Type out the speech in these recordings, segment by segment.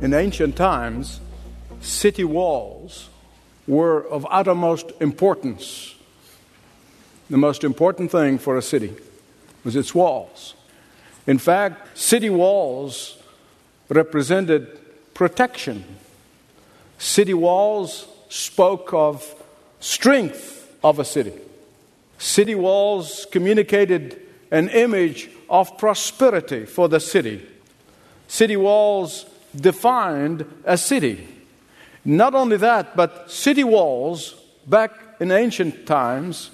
In ancient times, city walls were of uttermost importance. The most important thing for a city was its walls. In fact, city walls represented protection. City walls spoke of strength of a city. City walls communicated an image of prosperity for the city. City walls defined a city. Not only that, but city walls back in ancient times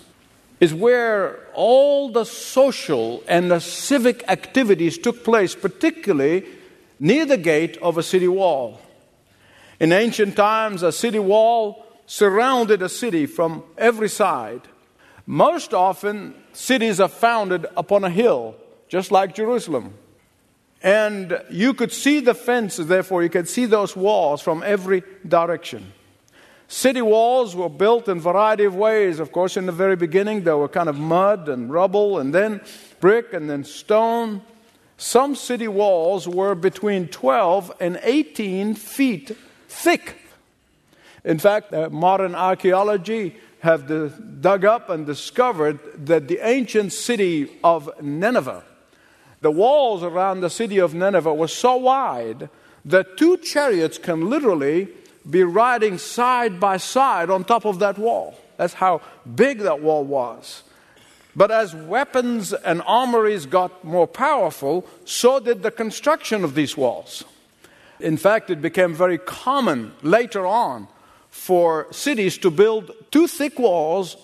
is where all the social and the civic activities took place, particularly near the gate of a city wall. In ancient times, a city wall surrounded a city from every side. Most often, cities are founded upon a hill, just like Jerusalem. And you could see the fences, therefore, you could see those walls from every direction. City walls were built in a variety of ways. Of course, in the very beginning, they were kind of mud and rubble, and then brick, and then stone. Some city walls were between 12 and 18 feet thick. In fact, uh, modern archaeology have dug up and discovered that the ancient city of Nineveh, the walls around the city of Nineveh were so wide that two chariots can literally be riding side by side on top of that wall. That's how big that wall was. But as weapons and armories got more powerful, so did the construction of these walls. In fact, it became very common later on for cities to build two thick walls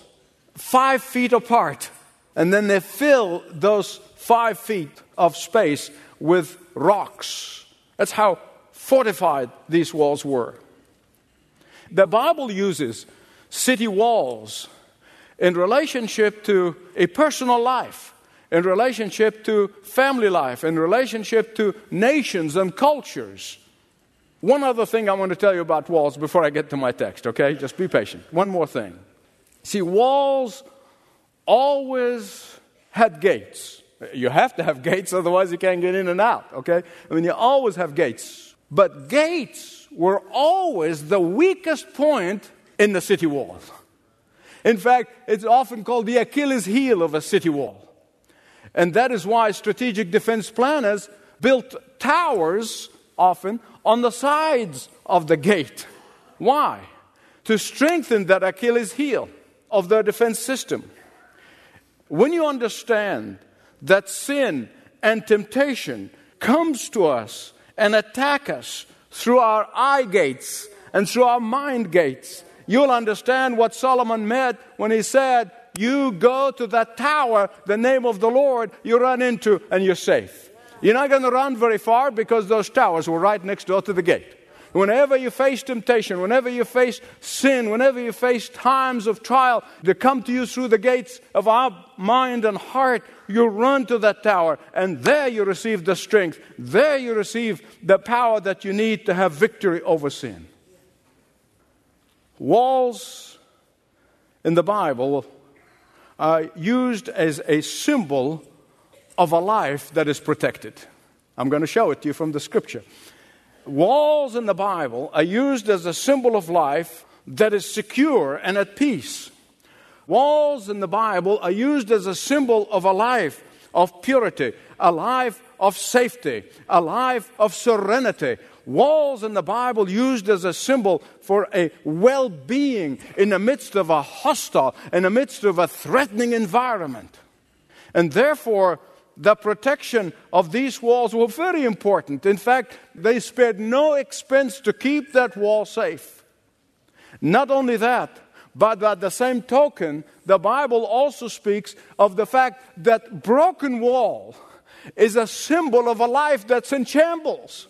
five feet apart, and then they fill those five feet of space with rocks. That's how fortified these walls were. The Bible uses city walls in relationship to a personal life, in relationship to family life, in relationship to nations and cultures. One other thing I want to tell you about walls before I get to my text, okay? Just be patient. One more thing. See, walls always had gates. You have to have gates, otherwise, you can't get in and out, okay? I mean, you always have gates. But gates were always the weakest point in the city wall. In fact, it's often called the Achilles heel of a city wall. And that is why strategic defense planners built towers often on the sides of the gate. Why? To strengthen that Achilles heel of their defense system. When you understand that sin and temptation comes to us and attack us through our eye gates and through our mind gates. You'll understand what Solomon meant when he said, You go to that tower, the name of the Lord, you run into, and you're safe. You're not going to run very far because those towers were right next door to the gate. Whenever you face temptation, whenever you face sin, whenever you face times of trial that come to you through the gates of our mind and heart, you run to that tower, and there you receive the strength. There you receive the power that you need to have victory over sin. Walls in the Bible are used as a symbol of a life that is protected. I'm going to show it to you from the scripture. Walls in the Bible are used as a symbol of life that is secure and at peace. Walls in the Bible are used as a symbol of a life of purity, a life of safety, a life of serenity. Walls in the Bible used as a symbol for a well being in the midst of a hostile, in the midst of a threatening environment. And therefore, the protection of these walls were very important. In fact, they spared no expense to keep that wall safe. Not only that, but at the same token, the Bible also speaks of the fact that broken wall is a symbol of a life that's in shambles.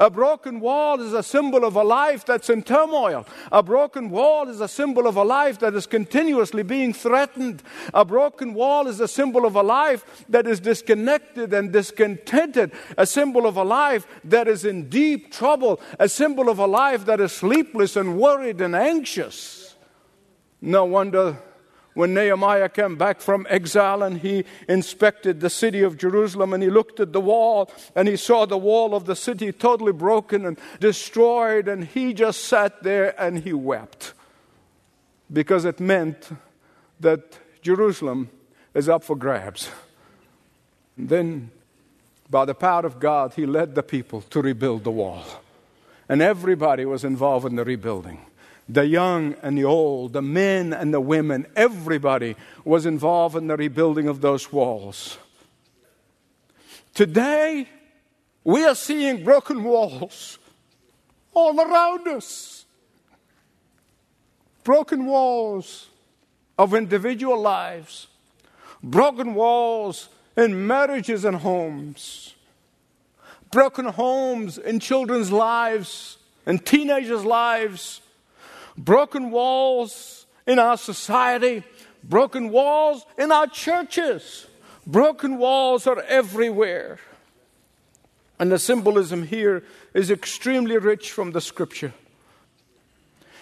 A broken wall is a symbol of a life that's in turmoil. A broken wall is a symbol of a life that is continuously being threatened. A broken wall is a symbol of a life that is disconnected and discontented. A symbol of a life that is in deep trouble. A symbol of a life that is sleepless and worried and anxious. No wonder when Nehemiah came back from exile and he inspected the city of Jerusalem and he looked at the wall and he saw the wall of the city totally broken and destroyed, and he just sat there and he wept because it meant that Jerusalem is up for grabs. Then, by the power of God, he led the people to rebuild the wall. And everybody was involved in the rebuilding the young and the old, the men and the women, everybody was involved in the rebuilding of those walls. Today, we are seeing broken walls all around us. Broken walls of individual lives, broken walls in marriages and homes, broken homes in children's lives and teenagers' lives broken walls in our society, broken walls in our churches. Broken walls are everywhere. And the symbolism here is extremely rich from the scripture.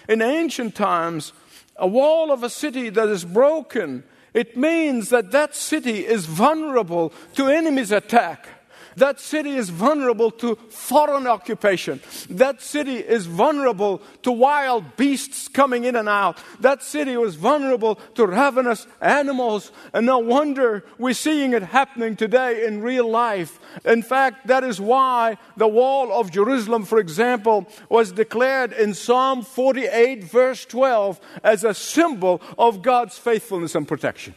In ancient times, a wall of a city that is broken, it means that that city is vulnerable to enemy's attack. That city is vulnerable to foreign occupation. That city is vulnerable to wild beasts coming in and out. That city was vulnerable to ravenous animals. And no wonder we're seeing it happening today in real life. In fact, that is why the wall of Jerusalem, for example, was declared in Psalm 48, verse 12, as a symbol of God's faithfulness and protection.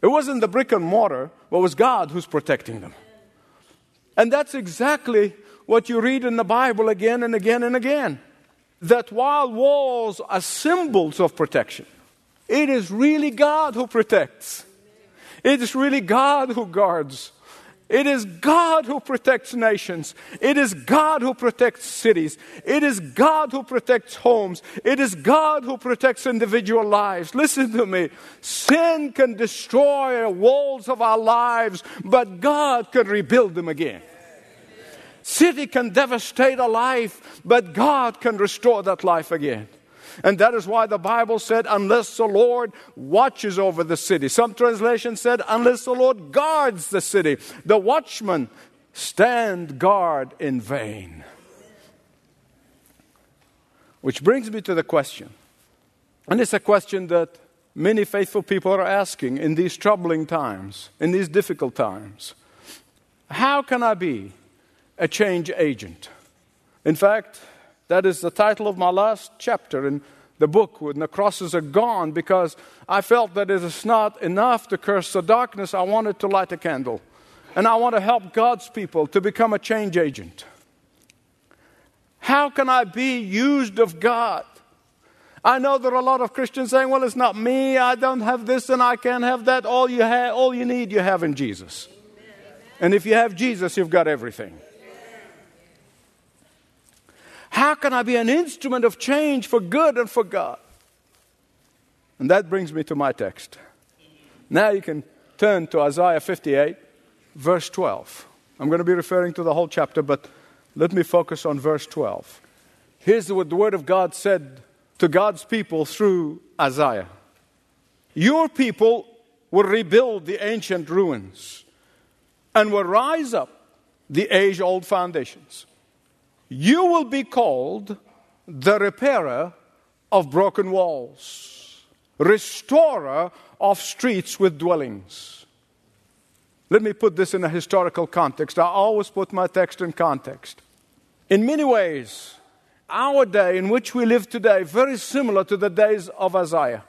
It wasn't the brick and mortar, but it was God who's protecting them. And that's exactly what you read in the Bible again and again and again. That while walls are symbols of protection, it is really God who protects. It is really God who guards. It is God who protects nations. It is God who protects cities. It is God who protects homes. It is God who protects individual lives. Listen to me. Sin can destroy walls of our lives, but God can rebuild them again. City can devastate a life, but God can restore that life again. And that is why the Bible said, unless the Lord watches over the city. Some translations said, unless the Lord guards the city, the watchmen stand guard in vain. Which brings me to the question, and it's a question that many faithful people are asking in these troubling times, in these difficult times. How can I be a change agent? In fact, that is the title of my last chapter in the book when the crosses are gone because I felt that it is not enough to curse the darkness. I wanted to light a candle. And I want to help God's people to become a change agent. How can I be used of God? I know there are a lot of Christians saying, well, it's not me. I don't have this and I can't have that. All you, have, all you need, you have in Jesus. Amen. And if you have Jesus, you've got everything. How can I be an instrument of change for good and for God? And that brings me to my text. Now you can turn to Isaiah 58, verse 12. I'm going to be referring to the whole chapter, but let me focus on verse 12. Here's what the Word of God said to God's people through Isaiah Your people will rebuild the ancient ruins and will rise up the age old foundations. You will be called the repairer of broken walls, restorer of streets with dwellings. Let me put this in a historical context. I always put my text in context. In many ways, our day in which we live today very similar to the days of Isaiah.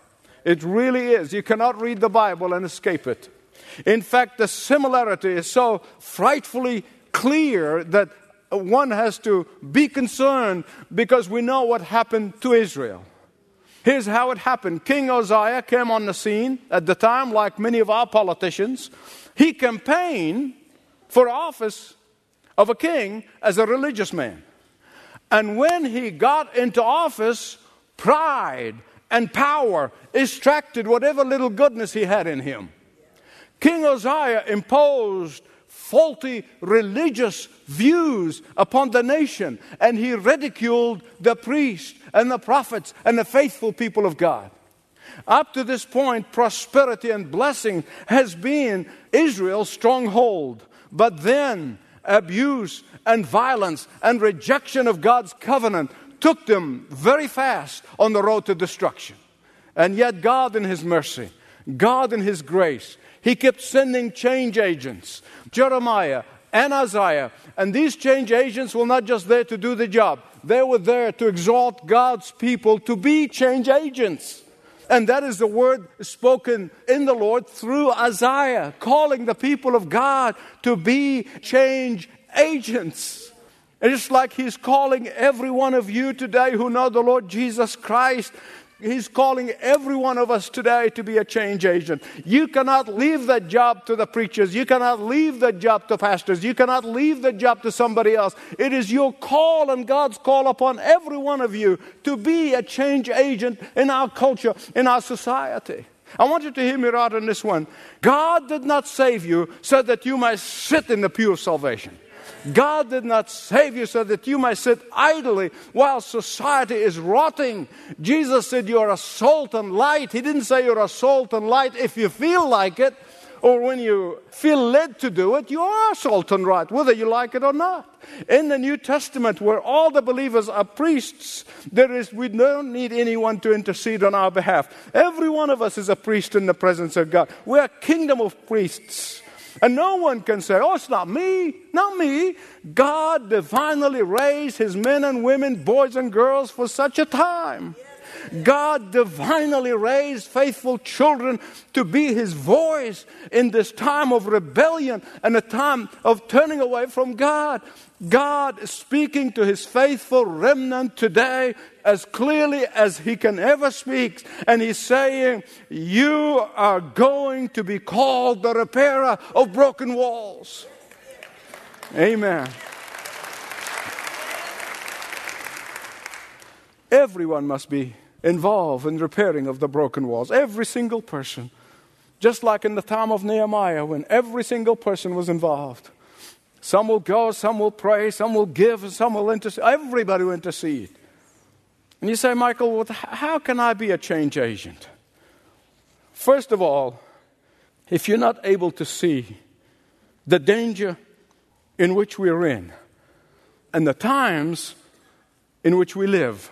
It really is. You cannot read the Bible and escape it. In fact, the similarity is so frightfully clear that one has to be concerned because we know what happened to Israel. Here's how it happened King Uzziah came on the scene at the time, like many of our politicians. He campaigned for office of a king as a religious man. And when he got into office, pride and power extracted whatever little goodness he had in him. King Uzziah imposed faulty religious views upon the nation, and he ridiculed the priests and the prophets and the faithful people of God. Up to this point, prosperity and blessing has been Israel's stronghold. But then, abuse and violence and rejection of God's covenant took them very fast on the road to destruction. And yet, God, in His mercy, God, in His grace, He kept sending change agents Jeremiah and Isaiah. And these change agents were not just there to do the job, they were there to exalt God's people to be change agents. And that is the word spoken in the Lord through Isaiah, calling the people of God to be change agents. And just like He's calling every one of you today who know the Lord Jesus Christ He's calling every one of us today to be a change agent. You cannot leave that job to the preachers. You cannot leave that job to pastors. You cannot leave that job to somebody else. It is your call and God's call upon every one of you to be a change agent in our culture, in our society. I want you to hear me right on this one. God did not save you so that you might sit in the pew of salvation. God did not save you so that you might sit idly while society is rotting. Jesus said you're a salt and light. He didn't say you're a salt and light if you feel like it or when you feel led to do it, you are salt and light, whether you like it or not. In the New Testament, where all the believers are priests, there is we don't need anyone to intercede on our behalf. Every one of us is a priest in the presence of God. We're a kingdom of priests. And no one can say, oh, it's not me, not me. God divinely raised his men and women, boys and girls for such a time. God divinely raised faithful children to be his voice in this time of rebellion and a time of turning away from God. God is speaking to his faithful remnant today as clearly as he can ever speak. And he's saying, You are going to be called the repairer of broken walls. Amen. Everyone must be involved in repairing of the broken walls. Every single person. Just like in the time of Nehemiah, when every single person was involved. Some will go, some will pray, some will give, and some will intercede. Everybody will intercede. And you say, Michael, well, how can I be a change agent? First of all, if you're not able to see the danger in which we're in and the times in which we live,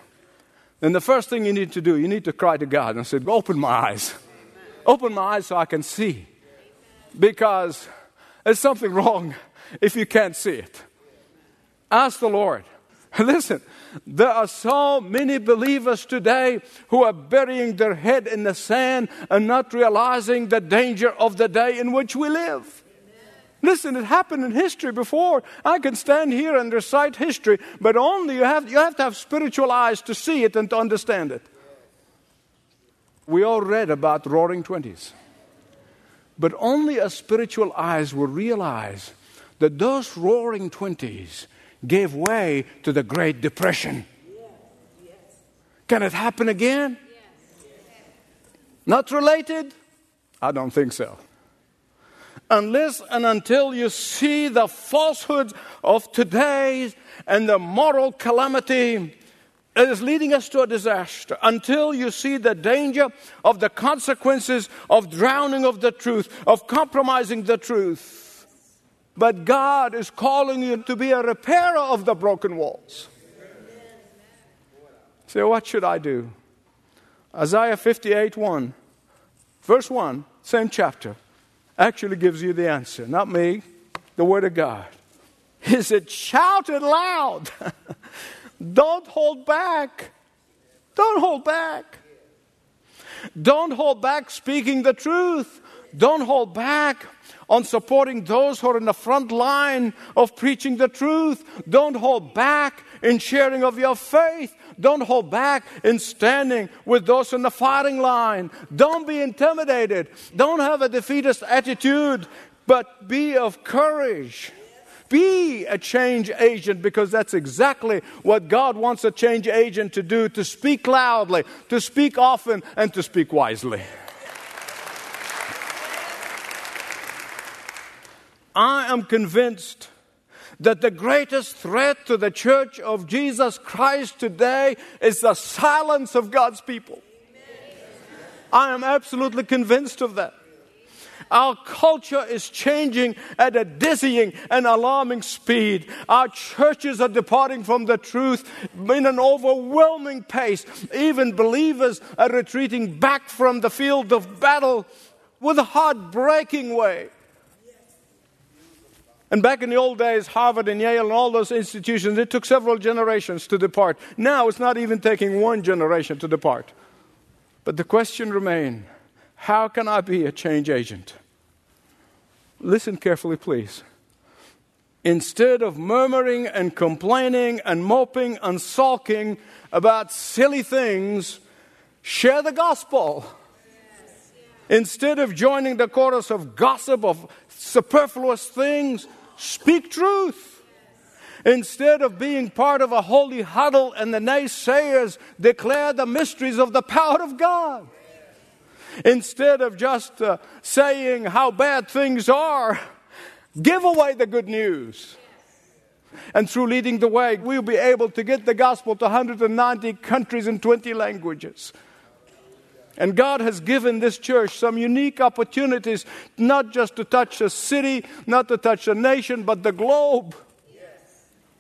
then the first thing you need to do, you need to cry to God and say, Open my eyes. Open my eyes so I can see. Because there's something wrong if you can't see it. Ask the Lord. Listen, there are so many believers today who are burying their head in the sand and not realizing the danger of the day in which we live. Listen, it happened in history before. I can stand here and recite history, but only you have, you have to have spiritual eyes to see it and to understand it. We all read about roaring twenties, but only a spiritual eyes will realize that those roaring twenties gave way to the Great Depression. Can it happen again? Not related? I don't think so. Unless and until you see the falsehoods of today and the moral calamity that is leading us to a disaster, until you see the danger of the consequences of drowning of the truth, of compromising the truth, but God is calling you to be a repairer of the broken walls. So, what should I do? Isaiah 58 1, verse 1, same chapter, actually gives you the answer. Not me, the Word of God. He said, Shout it loud. Don't hold back. Don't hold back. Don't hold back speaking the truth. Don't hold back on supporting those who are in the front line of preaching the truth. Don't hold back in sharing of your faith. Don't hold back in standing with those in the fighting line. Don't be intimidated. Don't have a defeatist attitude. but be of courage. Be a change agent because that's exactly what God wants a change agent to do to speak loudly, to speak often, and to speak wisely. I am convinced that the greatest threat to the church of Jesus Christ today is the silence of God's people. I am absolutely convinced of that. Our culture is changing at a dizzying and alarming speed. Our churches are departing from the truth in an overwhelming pace. Even believers are retreating back from the field of battle with a heartbreaking way. And back in the old days, Harvard and Yale and all those institutions, it took several generations to depart. Now it's not even taking one generation to depart. But the question remains how can I be a change agent? Listen carefully, please. Instead of murmuring and complaining and moping and sulking about silly things, share the gospel. Instead of joining the chorus of gossip, of superfluous things, speak truth. Instead of being part of a holy huddle and the naysayers declare the mysteries of the power of God. Instead of just uh, saying how bad things are, give away the good news. And through leading the way, we'll be able to get the gospel to 190 countries in 20 languages. And God has given this church some unique opportunities, not just to touch a city, not to touch a nation, but the globe.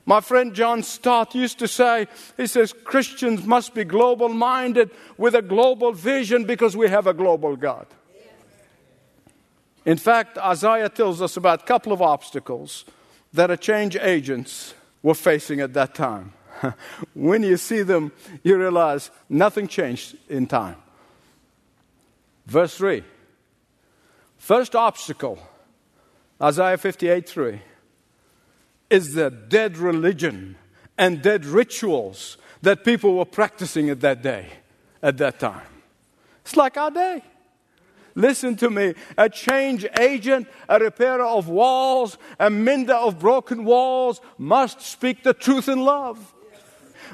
My friend John Stott used to say, he says, Christians must be global minded with a global vision because we have a global God. In fact, Isaiah tells us about a couple of obstacles that a change agents were facing at that time. when you see them, you realize nothing changed in time. Verse 3. First obstacle, Isaiah 58 3 is the dead religion and dead rituals that people were practicing at that day, at that time. It's like our day. Listen to me. A change agent, a repairer of walls, a mender of broken walls must speak the truth in love.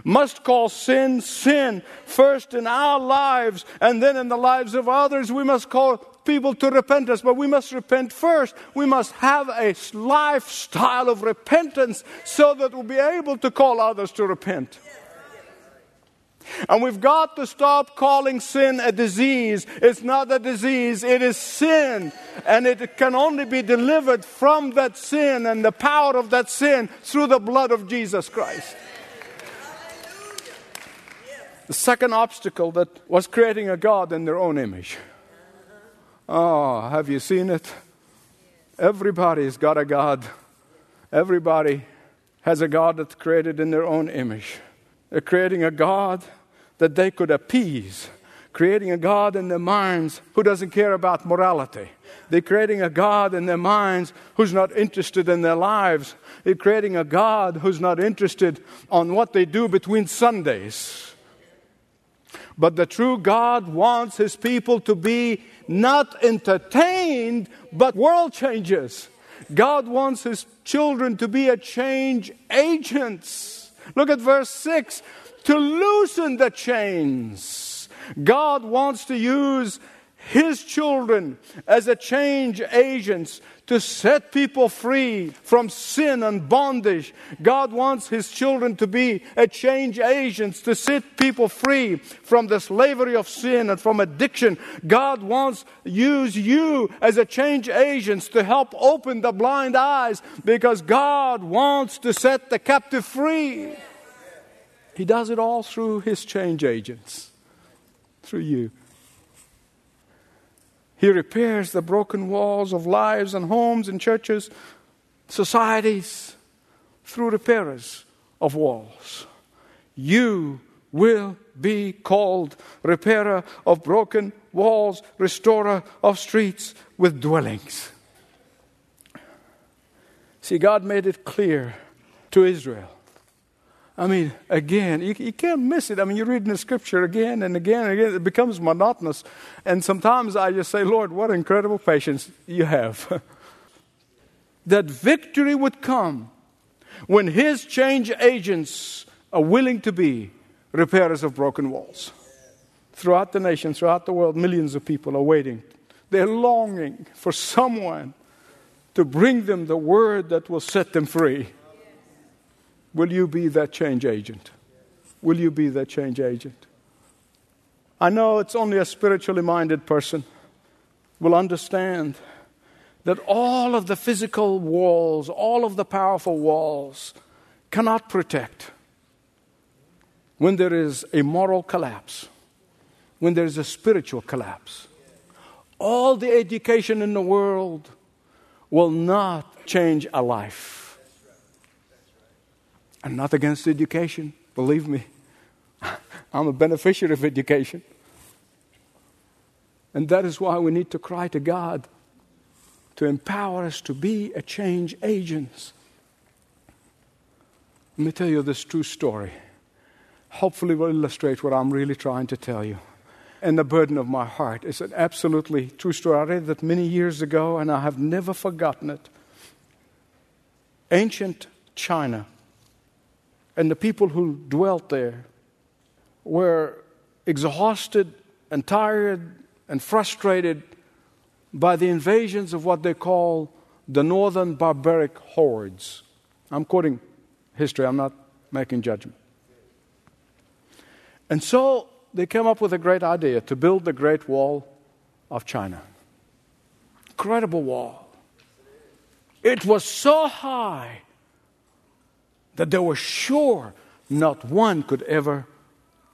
Must call sin sin first in our lives and then in the lives of others. We must call people to repentance, but we must repent first. We must have a lifestyle of repentance so that we'll be able to call others to repent. And we've got to stop calling sin a disease. It's not a disease, it is sin. And it can only be delivered from that sin and the power of that sin through the blood of Jesus Christ. The second obstacle that was creating a God in their own image. Oh, have you seen it? Everybody's got a God. Everybody has a God that's created in their own image. They're creating a God that they could appease, creating a God in their minds who doesn't care about morality. They're creating a God in their minds who's not interested in their lives. They're creating a God who's not interested on what they do between Sundays. But the true God wants his people to be not entertained, but world changes. God wants his children to be a change agents. Look at verse 6 to loosen the chains. God wants to use his children as a change agents to set people free from sin and bondage. God wants His children to be a change agents to set people free from the slavery of sin and from addiction. God wants use you as a change agents to help open the blind eyes because God wants to set the captive free. He does it all through His change agents, through you. He repairs the broken walls of lives and homes and churches, societies, through repairers of walls. You will be called repairer of broken walls, restorer of streets with dwellings. See, God made it clear to Israel I mean, again, you, you, can't miss it. I mean, you're reading the scripture again and again and again. It becomes monotonous. And sometimes I just say, Lord, what incredible patience you have. that victory would come when His change agents are willing to be repairers of broken walls. Throughout the nation, throughout the world, millions of people are waiting. They're longing for someone to bring them the word that will set them free. Will you be that change agent? Will you be that change agent? I know it's only a spiritually minded person will understand that all of the physical walls, all of the powerful walls, cannot protect when there is a moral collapse, when there is a spiritual collapse. All the education in the world will not change a life. I'm not against education, believe me. I'm a beneficiary of education. And that is why we need to cry to God to empower us to be a change agents. Let me tell you this true story. Hopefully, will illustrate what I'm really trying to tell you. And the burden of my heart is an absolutely true story. I read that many years ago, and I have never forgotten it. Ancient China and the people who dwelt there were exhausted and tired and frustrated by the invasions of what they call the northern barbaric hordes. I'm quoting history, I'm not making judgment. And so they came up with a great idea to build the Great Wall of China. Incredible wall. It was so high that they were sure not one could ever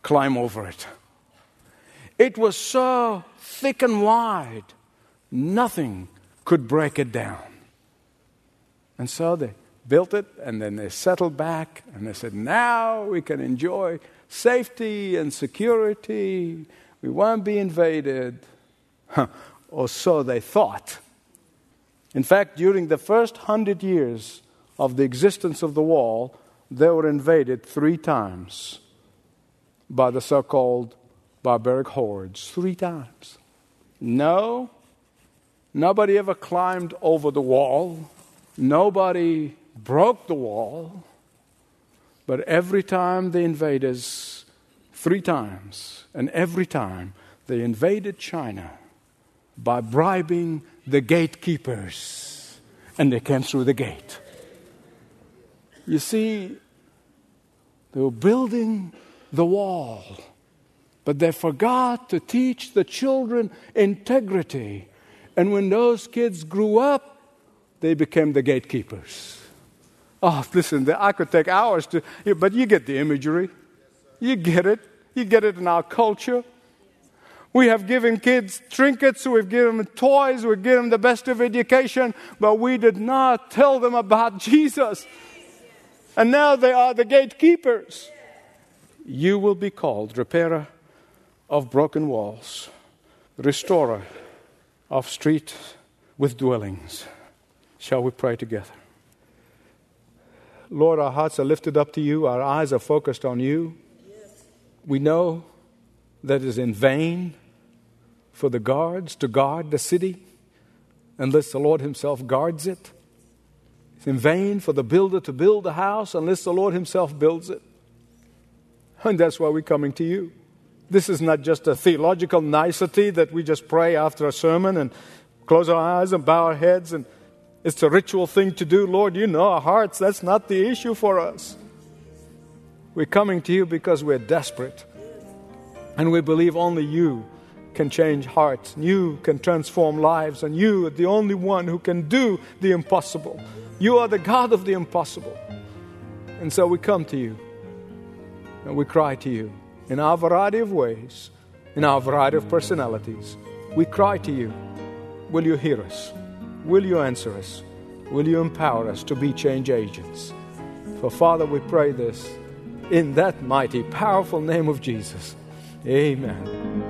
climb over it. It was so thick and wide Nothing could break it down. And so they built it and then they settled back and they said, now we can enjoy safety and security. We won't be invaded. or so they thought. In fact, during the first hundred years of the existence of the wall, they were invaded three times by the so called barbaric hordes. Three times. No Nobody ever climbed over the wall. Nobody broke the wall. But every time the invaders, three times, and every time they invaded China by bribing the gatekeepers, and they came through the gate. You see, they were building the wall, but they forgot to teach the children integrity and when those kids grew up, they became the gatekeepers. Oh, listen, I could take hours to, but you get the imagery. You get it. You get it in our culture. We have given kids trinkets, we've given them toys, we've given them the best of education, but we did not tell them about Jesus. And now they are the gatekeepers. You will be called repairer of broken walls, restorer of street with dwellings. Shall we pray together? Lord, our hearts are lifted up to you, our eyes are focused on you. We know that it is in vain for the guards to guard the city unless the Lord Himself guards it. It's in vain for the builder to build a house unless the Lord Himself builds it. And that's why we're coming to you. This is not just a theological nicety that we just pray after a sermon and close our eyes and bow our heads and it's a ritual thing to do. Lord, you know our hearts. That's not the issue for us. We're coming to you because we're desperate. And we believe only you can change hearts. and You can transform lives. And you are the only one who can do the impossible. You are the God of the impossible. And so we come to you and we cry to you in our variety of ways, in our variety of personalities. We cry to you. Will you hear us? Will you answer us? Will you empower us to be change agents? For Father, we pray this in that mighty, powerful name of Jesus. Amen.